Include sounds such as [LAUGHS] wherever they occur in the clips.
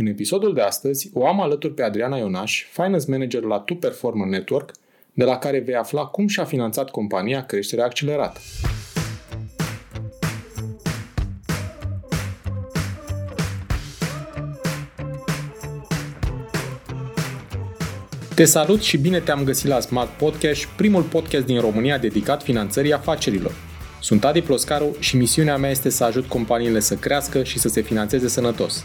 În episodul de astăzi o am alături pe Adriana Ionaș, Finance Manager la Tu Performer Network, de la care vei afla cum și-a finanțat compania creșterea accelerată. Te salut și bine te-am găsit la Smart Podcast, primul podcast din România dedicat finanțării afacerilor. Sunt Adi Ploscaru și misiunea mea este să ajut companiile să crească și să se finanțeze sănătos.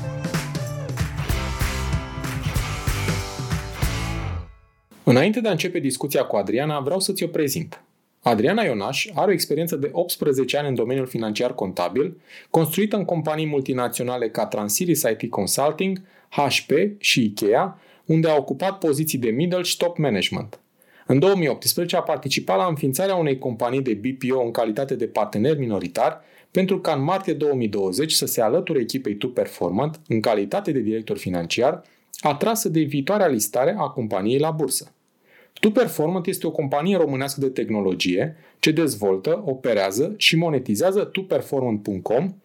Înainte de a începe discuția cu Adriana, vreau să ți-o prezint. Adriana Ionaș are o experiență de 18 ani în domeniul financiar contabil, construită în companii multinaționale ca Transiris IT Consulting, HP și IKEA, unde a ocupat poziții de middle și top management. În 2018 a participat la înființarea unei companii de BPO în calitate de partener minoritar, pentru ca în martie 2020 să se alăture echipei Tu Performant în calitate de director financiar, atrasă de viitoarea listare a companiei la bursă. Tu Performant este o companie românească de tehnologie ce dezvoltă, operează și monetizează tuperformant.com,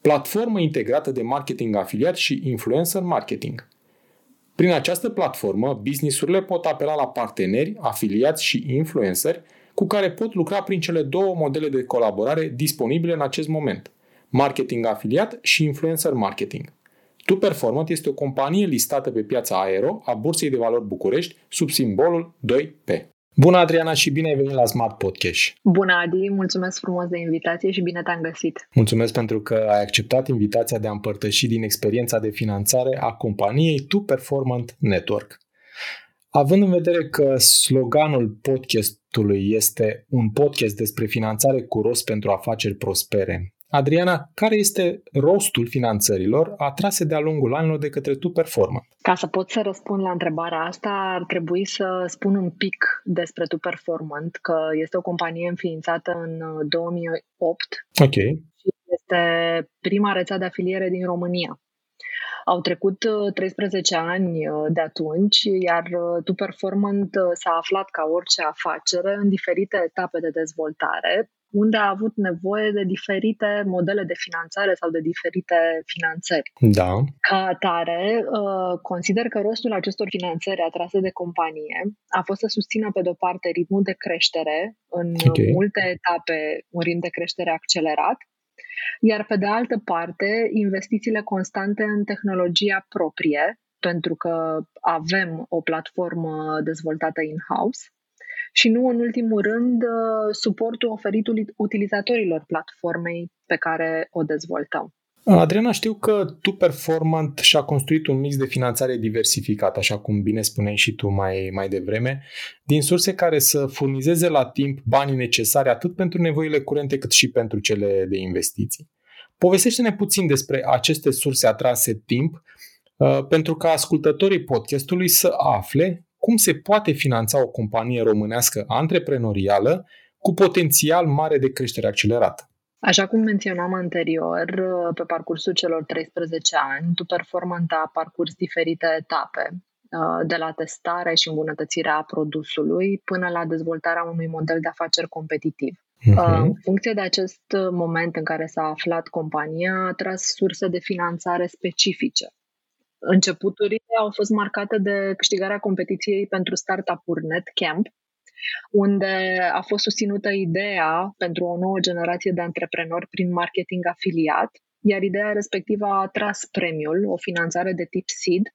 platformă integrată de marketing afiliat și influencer marketing. Prin această platformă, businessurile pot apela la parteneri, afiliați și influenceri cu care pot lucra prin cele două modele de colaborare disponibile în acest moment, marketing afiliat și influencer marketing. Tu Performant este o companie listată pe piața Aero a Bursei de Valori București sub simbolul 2P. Bună, Adriana, și bine ai venit la Smart Podcast. Bună, Adi, mulțumesc frumos de invitație și bine te-am găsit. Mulțumesc pentru că ai acceptat invitația de a împărtăși din experiența de finanțare a companiei Tu Performant Network. Având în vedere că sloganul podcastului este un podcast despre finanțare cu rost pentru afaceri prospere, Adriana, care este rostul finanțărilor atrase de-a lungul anilor de către Tu Performant? Ca să pot să răspund la întrebarea asta, ar trebui să spun un pic despre Tu Performant, că este o companie înființată în 2008. Ok. Și este prima rețea de afiliere din România. Au trecut 13 ani de atunci, iar Tu Performant s-a aflat ca orice afacere în diferite etape de dezvoltare, unde a avut nevoie de diferite modele de finanțare sau de diferite finanțări. Da. Ca atare, uh, consider că rostul acestor finanțări atrase de companie a fost să susțină, pe de-o parte, ritmul de creștere în okay. multe etape, un ritm de creștere accelerat, iar pe de altă parte, investițiile constante în tehnologia proprie, pentru că avem o platformă dezvoltată in-house și nu în ultimul rând uh, suportul oferit utilizatorilor platformei pe care o dezvoltăm. Adriana, știu că tu Performant și-a construit un mix de finanțare diversificat, așa cum bine spuneai și tu mai, mai devreme, din surse care să furnizeze la timp banii necesari atât pentru nevoile curente cât și pentru cele de investiții. Povestește-ne puțin despre aceste surse atrase timp, uh, pentru ca ascultătorii podcastului să afle cum se poate finanța o companie românească antreprenorială cu potențial mare de creștere accelerată. Așa cum menționam anterior, pe parcursul celor 13 ani, tu performant a parcurs diferite etape, uh, de la testare și îmbunătățirea produsului până la dezvoltarea unui model de afaceri competitiv. Uh-huh. În funcție de acest moment în care s-a aflat compania, a tras surse de finanțare specifice Începuturile au fost marcate de câștigarea competiției pentru startup-uri NetCamp, unde a fost susținută ideea pentru o nouă generație de antreprenori prin marketing afiliat, iar ideea respectivă a atras premiul, o finanțare de tip SEED,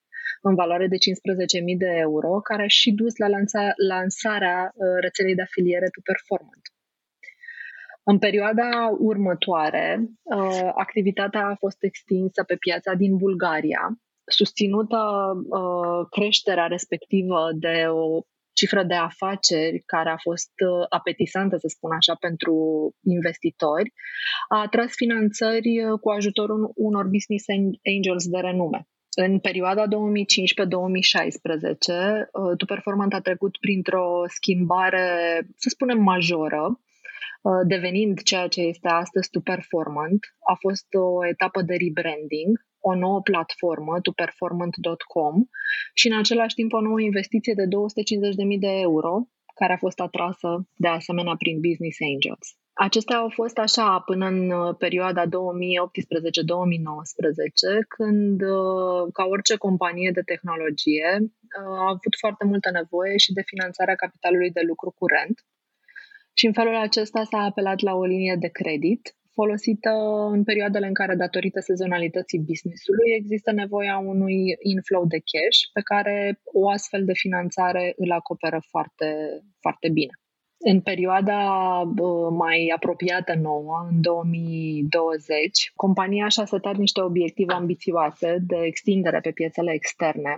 în valoare de 15.000 de euro, care a și dus la lansa, lansarea uh, rețelei de afiliere to Performant. În perioada următoare, uh, activitatea a fost extinsă pe piața din Bulgaria, susținută uh, creșterea respectivă de o cifră de afaceri care a fost uh, apetisantă, să spun așa, pentru investitori, a atras finanțări uh, cu ajutorul unor business angels de renume. În perioada 2015-2016, Tu Performant a trecut printr-o schimbare, să spunem, majoră, devenind ceea ce este astăzi Tu Performant. A fost o etapă de rebranding, o nouă platformă, tuperformant.com, și în același timp o nouă investiție de 250.000 de euro, care a fost atrasă de asemenea prin Business Angels. Acestea au fost așa până în uh, perioada 2018-2019, când, uh, ca orice companie de tehnologie, uh, a avut foarte multă nevoie și de finanțarea capitalului de lucru curent. Și în felul acesta s-a apelat la o linie de credit folosită în perioadele în care, datorită sezonalității businessului, există nevoia unui inflow de cash pe care o astfel de finanțare îl acoperă foarte, foarte bine. În perioada mai apropiată nouă, în 2020, compania și-a setat niște obiective ambițioase de extindere pe piețele externe,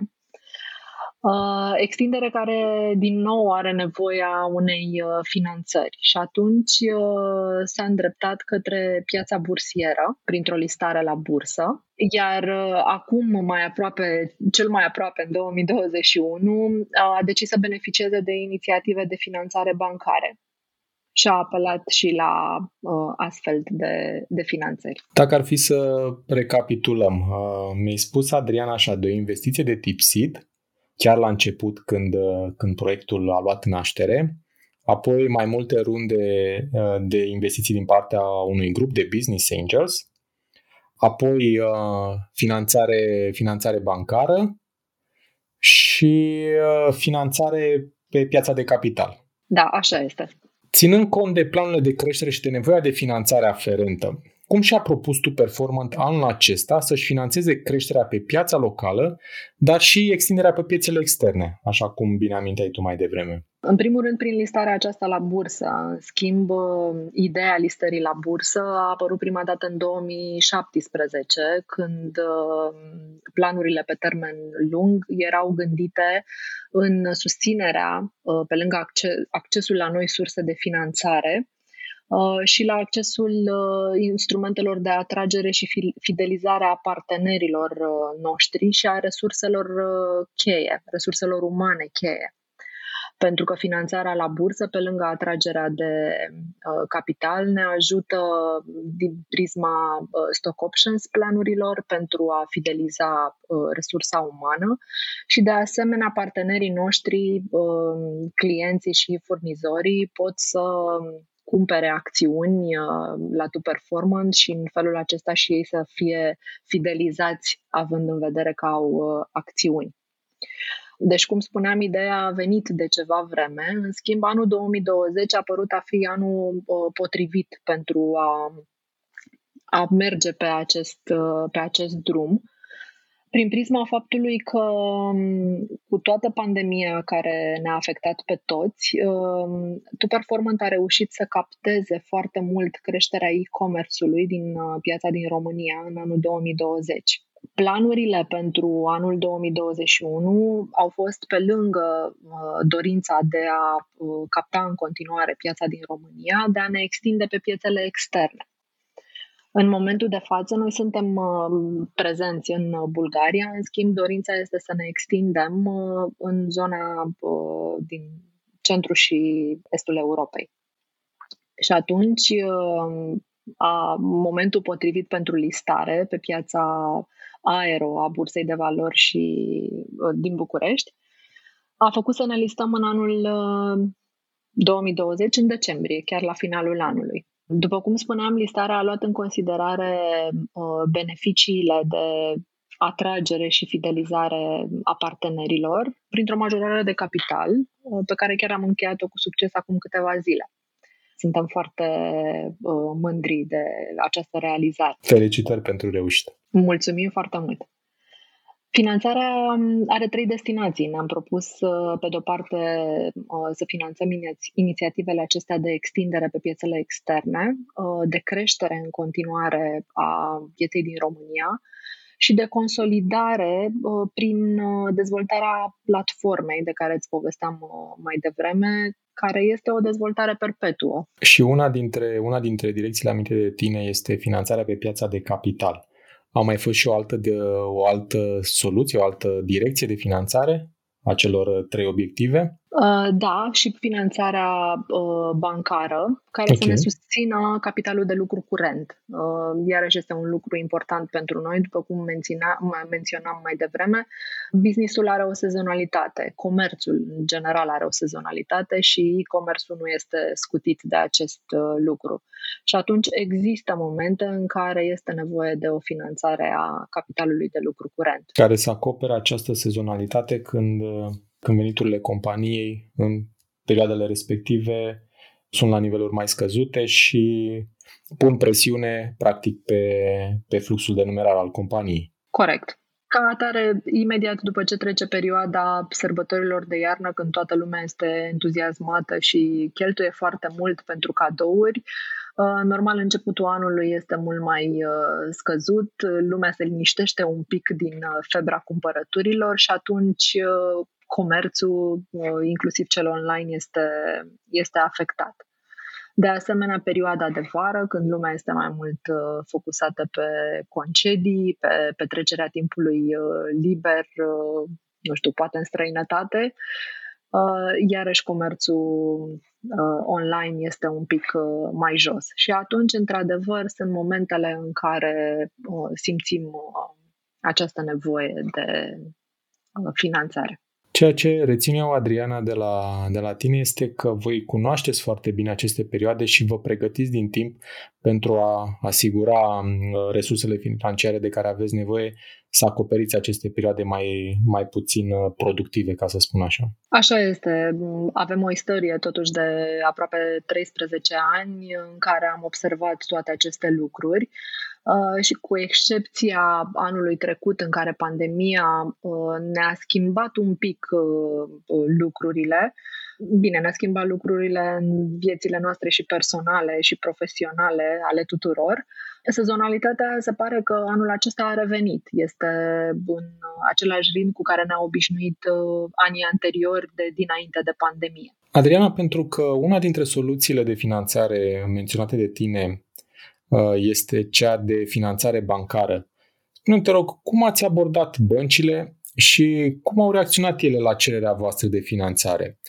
Uh, extindere care, din nou, are nevoia unei uh, finanțări. Și atunci uh, s-a îndreptat către piața bursieră, printr-o listare la bursă, iar uh, acum, mai aproape, cel mai aproape, în 2021, a decis să beneficieze de inițiative de finanțare bancare. Și a apelat și la uh, astfel de, de finanțări. Dacă ar fi să recapitulăm, uh, mi-ai spus, Adriana, așa, de o investiție de tip SEED, chiar la început când, uh, când proiectul a luat naștere, apoi mai multe runde uh, de investiții din partea unui grup de business angels, apoi uh, finanțare, finanțare bancară și finanțare pe piața de capital. Da, așa este. Ținând cont de planurile de creștere și de nevoia de finanțare aferentă, cum și-a propus tu Performant anul acesta să-și financeze creșterea pe piața locală, dar și extinderea pe piețele externe, așa cum bine aminteai tu mai devreme? În primul rând, prin listarea aceasta la bursă. În schimb, ideea listării la bursă a apărut prima dată în 2017, când uh, planurile pe termen lung erau gândite în susținerea, uh, pe lângă accesul la noi surse de finanțare, Uh, și la accesul uh, instrumentelor de atragere și fidelizare a partenerilor uh, noștri și a resurselor cheie, resurselor umane cheie. Pentru că finanțarea la bursă, pe lângă atragerea de capital, ne ajută din prisma stock options planurilor pentru a fideliza resursa umană și, de asemenea, partenerii noștri, clienții și furnizorii pot să cumpere acțiuni uh, la Tu Performance și în felul acesta și ei să fie fidelizați având în vedere că au uh, acțiuni. Deci, cum spuneam, ideea a venit de ceva vreme. În schimb, anul 2020 a părut a fi anul uh, potrivit pentru a, a merge pe acest, pe acest drum prin prisma faptului că um, cu toată pandemia care ne-a afectat pe toți, um, Tu Performant a reușit să capteze foarte mult creșterea e-commerce-ului din uh, piața din România în anul 2020. Planurile pentru anul 2021 au fost pe lângă uh, dorința de a uh, capta în continuare piața din România, de a ne extinde pe piețele externe. În momentul de față, noi suntem uh, prezenți în uh, Bulgaria, în schimb, dorința este să ne extindem uh, în zona din centru și estul Europei. Și atunci, a momentul potrivit pentru listare pe piața aero a Bursei de Valori și din București a făcut să ne listăm în anul 2020, în decembrie, chiar la finalul anului. După cum spuneam, listarea a luat în considerare uh, beneficiile de atragere și fidelizare a partenerilor printr-o majorare de capital uh, pe care chiar am încheiat-o cu succes acum câteva zile. Suntem foarte uh, mândri de această realizare. Felicitări pentru reușită! Mulțumim foarte mult! Finanțarea um, are trei destinații. Ne-am propus, uh, pe de-o parte, uh, să finanțăm inițiativele acestea de extindere pe piețele externe, uh, de creștere în continuare a pieței din România și de consolidare prin dezvoltarea platformei de care îți povesteam mai devreme, care este o dezvoltare perpetuă. Și una dintre, una dintre direcțiile aminte de tine este finanțarea pe piața de capital. A mai fost și o altă, de, o altă soluție, o altă direcție de finanțare a celor trei obiective? Uh, da, și finanțarea uh, bancară, care okay. să ne susțină capitalul de lucru curent. Uh, iarăși este un lucru important pentru noi, după cum menționa, menționam mai devreme. Businessul are o sezonalitate, comerțul în general are o sezonalitate și comerțul nu este scutit de acest lucru. Și atunci există momente în care este nevoie de o finanțare a capitalului de lucru curent. Care să acopere această sezonalitate când când veniturile companiei în perioadele respective sunt la niveluri mai scăzute și pun presiune, practic, pe, pe fluxul de numerar al companiei. Corect. Ca atare, imediat după ce trece perioada sărbătorilor de iarnă, când toată lumea este entuziasmată și cheltuie foarte mult pentru cadouri, uh, normal începutul anului este mult mai uh, scăzut, lumea se liniștește un pic din uh, febra cumpărăturilor și atunci comerțul, uh, inclusiv cel online, este, este afectat. De asemenea, perioada de vară, când lumea este mai mult uh, focusată pe concedii, pe petrecerea timpului uh, liber, uh, nu știu, poate în străinătate, uh, iarăși comerțul uh, online este un pic uh, mai jos. Și atunci, într-adevăr, sunt momentele în care uh, simțim uh, această nevoie de uh, finanțare. Ceea ce rețin eu, Adriana, de la, de la tine este că voi cunoașteți foarte bine aceste perioade și vă pregătiți din timp pentru a asigura uh, resursele financiare de care aveți nevoie să acoperiți aceste perioade mai, mai puțin uh, productive, ca să spun așa. Așa este. Avem o istorie totuși de aproape 13 ani în care am observat toate aceste lucruri Uh, și cu excepția anului trecut în care pandemia uh, ne-a schimbat un pic uh, lucrurile, bine, ne-a schimbat lucrurile în viețile noastre și personale și profesionale ale tuturor, sezonalitatea se pare că anul acesta a revenit. Este în același ritm cu care ne-a obișnuit anii anteriori de dinainte de pandemie. Adriana, pentru că una dintre soluțiile de finanțare menționate de tine Uh, este cea de finanțare bancară. Spune te rog, cum ați abordat băncile și cum au reacționat ele la cererea voastră de finanțare?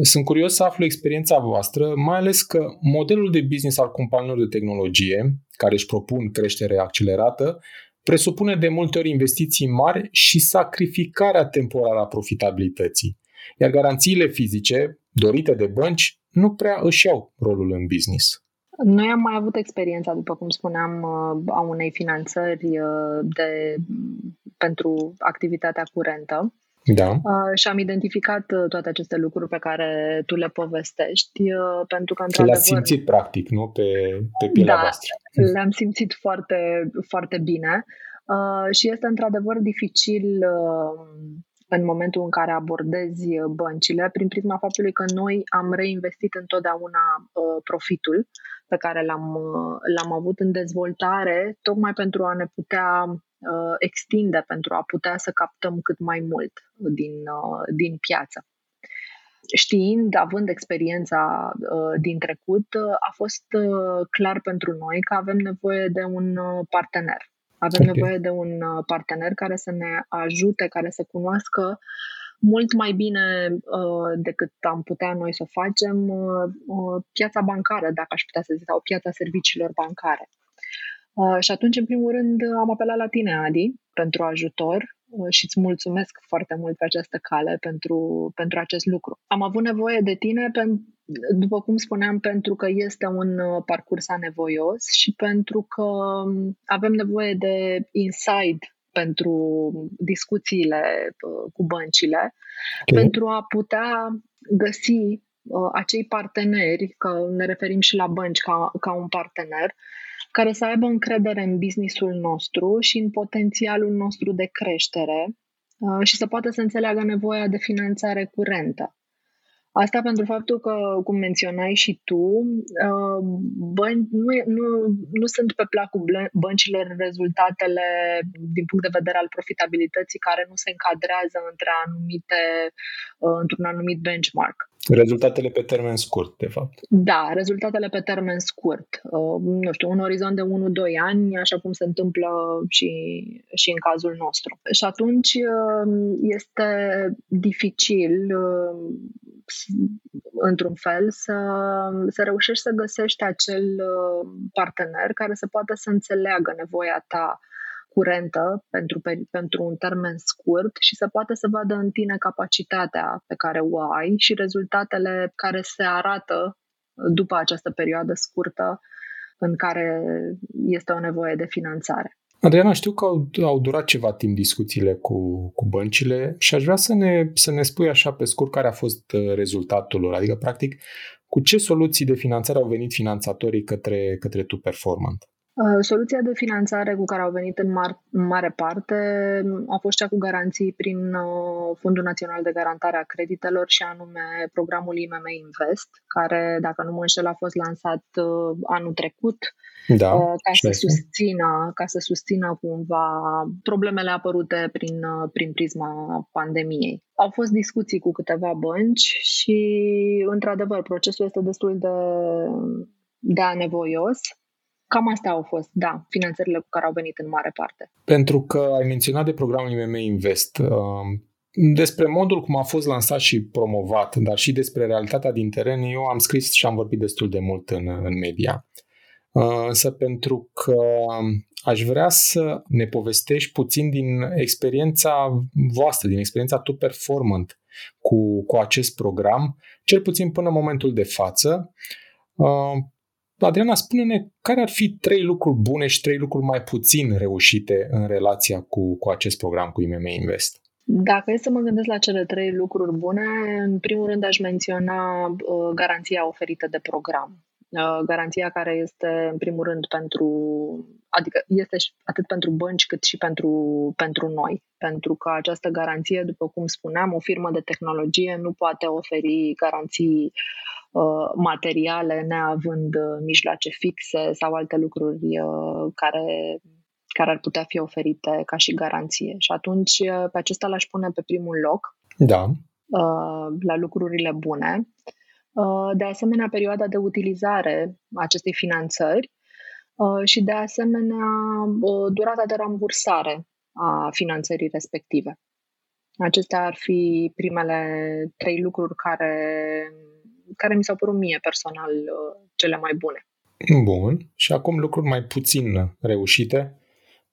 Sunt curios să aflu experiența voastră, mai ales că modelul de business al companiilor de tehnologie, care își propun creștere accelerată, presupune de multe ori investiții mari și sacrificarea temporară a profitabilității. Iar garanțiile fizice, dorite de bănci, nu prea își iau rolul în business. Noi am mai avut experiența, după cum spuneam, uh, a unei finanțări uh, de, pentru activitatea curentă. Da. Uh, și am identificat toate aceste lucruri pe care tu le povestești, pentru că, într-adevăr... Le-ați simțit, practic, nu? Pe, pe pielea da, voastră. le-am simțit foarte, foarte bine. și este, într-adevăr, dificil în momentul în care abordezi băncile, prin prisma faptului că noi am reinvestit întotdeauna profitul pe care l-am, l-am avut în dezvoltare, tocmai pentru a ne putea uh, extinde, pentru a putea să captăm cât mai mult din, uh, din piață. Știind, având experiența uh, din trecut, uh, a fost uh, clar pentru noi că avem nevoie de un uh, partener. Avem okay. nevoie de un uh, partener care să ne ajute, care să cunoască uh, mult mai bine uh, decât am putea noi să o facem uh, uh, piața bancară, dacă aș putea să zic, sau piața serviciilor bancare. Uh, și atunci, în primul rând, am apelat la tine, Adi, pentru ajutor uh, și îți mulțumesc foarte mult pe această cale pentru, pentru acest lucru. Am avut nevoie de tine, pen, după cum spuneam, pentru că este un uh, parcurs anevoios și pentru că um, avem nevoie de inside pentru discuțiile uh, cu băncile, okay. pentru a putea găsi uh, acei parteneri, că ne referim și la bănci ca, ca un partener, care să aibă încredere în businessul nostru și în potențialul nostru de creștere uh, și să poată să înțeleagă nevoia de finanțare curentă. Asta pentru faptul că, cum menționai și tu, uh, bani, nu, nu, nu sunt pe placul băncilor rezultatele din punct de vedere al profitabilității care nu se încadrează între anumite, uh, într-un anumit benchmark. Rezultatele pe termen scurt, de fapt. Da, rezultatele pe termen scurt. Uh, nu știu, un orizont de 1-2 ani, așa cum se întâmplă și, și în cazul nostru. Și atunci uh, este dificil, uh, într-un fel, să, să reușești să găsești acel partener care să poată să înțeleagă nevoia ta curentă pentru, pentru un termen scurt și să poată să vadă în tine capacitatea pe care o ai și rezultatele care se arată după această perioadă scurtă în care este o nevoie de finanțare. Adriana, știu că au, au durat ceva timp discuțiile cu, cu băncile și aș vrea să ne, să ne spui așa pe scurt care a fost uh, rezultatul lor. Adică, practic, cu ce soluții de finanțare au venit finanțatorii către, către Tu Performant? Uh, soluția de finanțare cu care au venit în, mar- în mare parte a fost cea cu garanții prin uh, Fondul Național de Garantare a Creditelor și anume programul IMM Invest, care, dacă nu mă înșel, a fost lansat uh, anul trecut da, ca, să susțină, ca să susțină cumva problemele apărute prin, prin prisma pandemiei. Au fost discuții cu câteva bănci și, într-adevăr, procesul este destul de, de anevoios Cam astea au fost, da, finanțările cu care au venit în mare parte. Pentru că ai menționat de programul IMM Invest, um, despre modul cum a fost lansat și promovat, dar și despre realitatea din teren, eu am scris și am vorbit destul de mult în, în media. Uh, însă pentru că aș vrea să ne povestești puțin din experiența voastră, din experiența tu performant cu, cu acest program, cel puțin până în momentul de față, uh, Adriana, spune-ne care ar fi trei lucruri bune și trei lucruri mai puțin reușite în relația cu, cu acest program cu IMM Invest. Dacă e să mă gândesc la cele trei lucruri bune, în primul rând aș menționa uh, garanția oferită de program. Uh, garanția care este, în primul rând, pentru adică este atât pentru bănci cât și pentru, pentru noi. Pentru că această garanție, după cum spuneam, o firmă de tehnologie nu poate oferi garanții uh, materiale neavând uh, mijloace fixe sau alte lucruri uh, care, care ar putea fi oferite ca și garanție. Și atunci uh, pe acesta l-aș pune pe primul loc. Da. Uh, la lucrurile bune. Uh, de asemenea, perioada de utilizare a acestei finanțări Uh, și, de asemenea, uh, durata de rambursare a finanțării respective. Acestea ar fi primele trei lucruri care, care mi s-au părut mie personal uh, cele mai bune. Bun. Și acum lucruri mai puțin reușite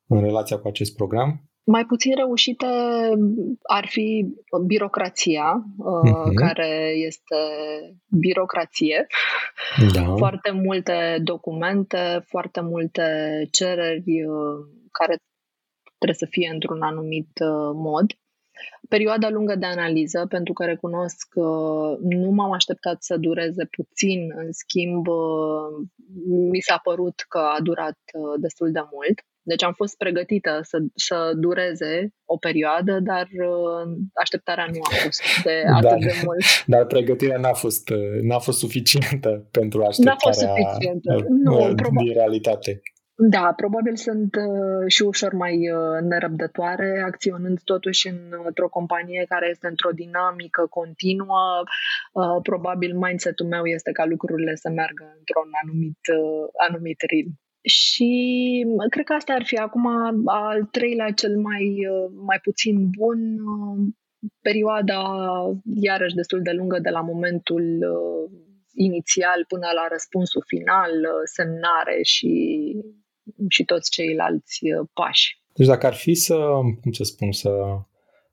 în relația cu acest program? Mai puțin reușite ar fi birocrația, uh-huh. care este birocrație. Da. Foarte multe documente, foarte multe cereri uh, care trebuie să fie într-un anumit uh, mod. Perioada lungă de analiză, pentru că recunosc că nu m-am așteptat să dureze puțin, în schimb uh, mi s-a părut că a durat destul de mult. Deci am fost pregătită să, să dureze o perioadă, dar uh, așteptarea nu a fost de [LAUGHS] atât dar, de mult. [LAUGHS] Dar pregătirea n-a fost, uh, n-a fost suficientă [LAUGHS] pentru așteptarea n-a fost suficientă. Uh, nu, probabil. din realitate. Da, probabil sunt uh, și ușor mai uh, nerăbdătoare, acționând totuși în, într-o companie care este într-o dinamică continuă. Uh, probabil mindset-ul meu este ca lucrurile să meargă într-un anumit, uh, anumit ritm. Și cred că asta ar fi acum al treilea cel mai, mai puțin bun, perioada iarăși destul de lungă de la momentul inițial până la răspunsul final, semnare și, și toți ceilalți pași. Deci dacă ar fi să, cum să spun, să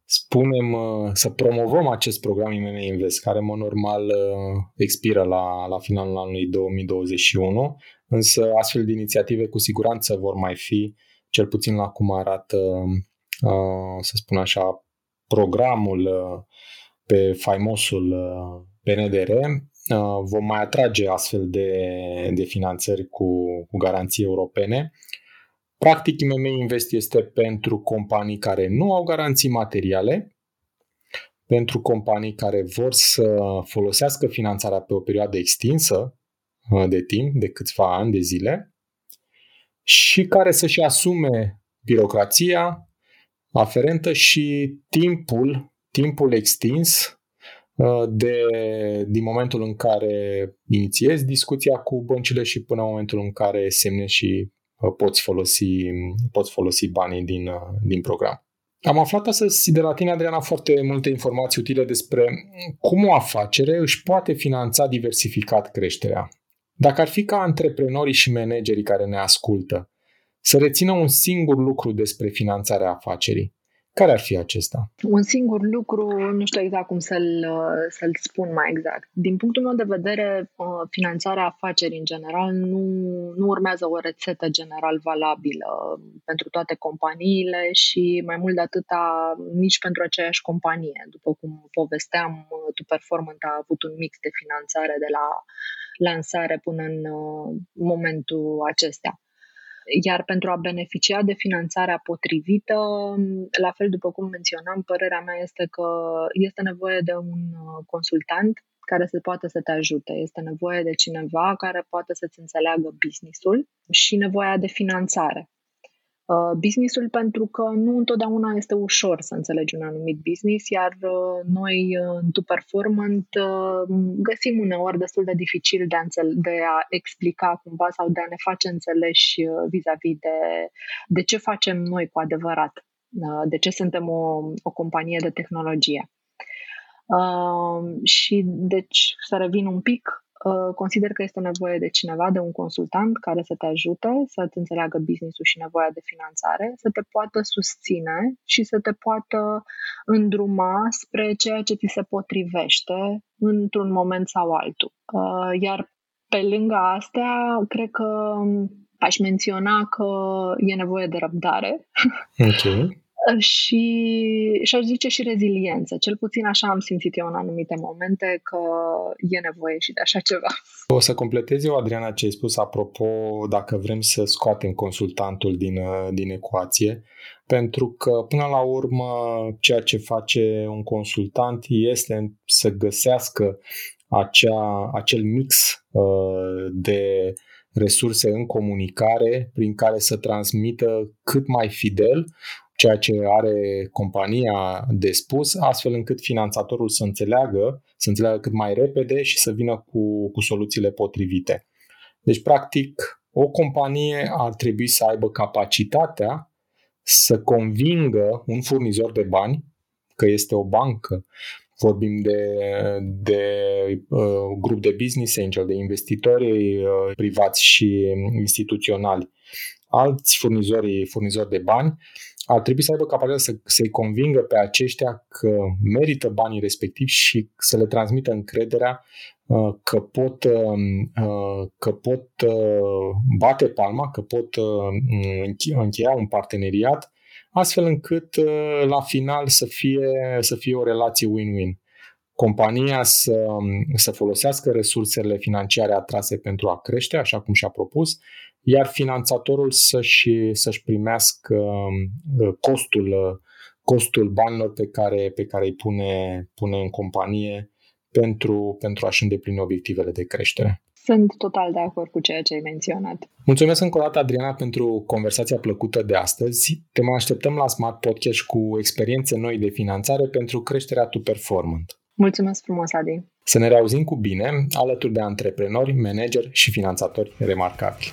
spunem, să promovăm acest program IMM Invest, care, în normal, expiră la, la finalul anului 2021, însă astfel de inițiative cu siguranță vor mai fi, cel puțin la cum arată, uh, să spun așa, programul uh, pe faimosul PNDR, uh, vom mai atrage astfel de, de finanțări cu, cu garanții europene. Practic, IMM Invest este pentru companii care nu au garanții materiale, pentru companii care vor să folosească finanțarea pe o perioadă extinsă, Uh, de timp, de câțiva ani, de zile, și care să-și asume birocrația aferentă și timpul, timpul extins uh, de, din momentul în care inițiezi discuția cu băncile și până în momentul în care semnezi și uh, poți folosi, poți folosi banii din, din program. Am aflat astăzi de la tine, Adriana, foarte multe informații utile despre cum o afacere își poate finanța diversificat creșterea. Dacă ar fi ca antreprenorii și managerii care ne ascultă să rețină un singur lucru despre finanțarea afacerii, care ar fi acesta? Un singur lucru, nu știu exact cum să-l, să-l spun mai exact. Din punctul meu de vedere, uh, finanțarea afacerii în general nu, nu urmează o rețetă general valabilă pentru toate companiile și mai mult de atâta nici pentru aceeași companie. După cum povesteam, Tu Performant a avut un mix de finanțare de la lansare până în uh, momentul acesta. Iar pentru a beneficia de finanțarea potrivită, la fel după cum menționam, părerea mea este că este nevoie de un uh, consultant care să poată să te ajute. Este nevoie de cineva care poate să-ți înțeleagă businessul și nevoia de finanțare. Uh, businessul pentru că nu întotdeauna este ușor să înțelegi un anumit business, iar uh, noi uh, în Tu Performant găsim uneori destul de dificil de a, înțel- de a explica cumva sau de a ne face înțeleși vis-a-vis de, de ce facem noi cu adevărat, de ce suntem o, o companie de tehnologie. Uh, și deci să revin un pic, Uh, consider că este nevoie de cineva, de un consultant care să te ajute să-ți înțeleagă businessul și nevoia de finanțare, să te poată susține și să te poată îndruma spre ceea ce ți se potrivește într-un moment sau altul. Uh, iar pe lângă astea, cred că aș menționa că e nevoie de răbdare. Okay. Și, și aș zice și reziliență. Cel puțin așa am simțit eu în anumite momente că e nevoie și de așa ceva. O să completez eu, Adriana, ce ai spus apropo dacă vrem să scoatem consultantul din, din ecuație, pentru că până la urmă ceea ce face un consultant este să găsească acea, acel mix uh, de resurse în comunicare prin care să transmită cât mai fidel ceea ce are compania de spus, astfel încât finanțatorul să înțeleagă, să înțeleagă cât mai repede și să vină cu, cu soluțiile potrivite. Deci, practic, o companie ar trebui să aibă capacitatea să convingă un furnizor de bani, că este o bancă, vorbim de, de uh, grup de business angel, de investitori uh, privați și instituționali, alți furnizori, furnizori de bani, ar trebui să aibă capacitatea să, să-i convingă pe aceștia că merită banii respectivi și să le transmită încrederea uh, că pot, um, uh, că pot uh, bate palma, că pot încheia un parteneriat, astfel încât la final să fie, să fie o relație win-win. Compania să, să folosească resursele financiare atrase pentru a crește, așa cum și-a propus, iar finanțatorul să-și, să-și primească uh, costul, uh, costul banilor pe care, pe care îi pune, pune în companie pentru, pentru a-și îndeplini obiectivele de creștere. Sunt total de acord cu ceea ce ai menționat. Mulțumesc încă o dată, Adriana, pentru conversația plăcută de astăzi. Te mai așteptăm la Smart Podcast cu experiențe noi de finanțare pentru creșterea tu performant. Mulțumesc frumos, Adi! Să ne reauzim cu bine, alături de antreprenori, manageri și finanțatori remarcabili.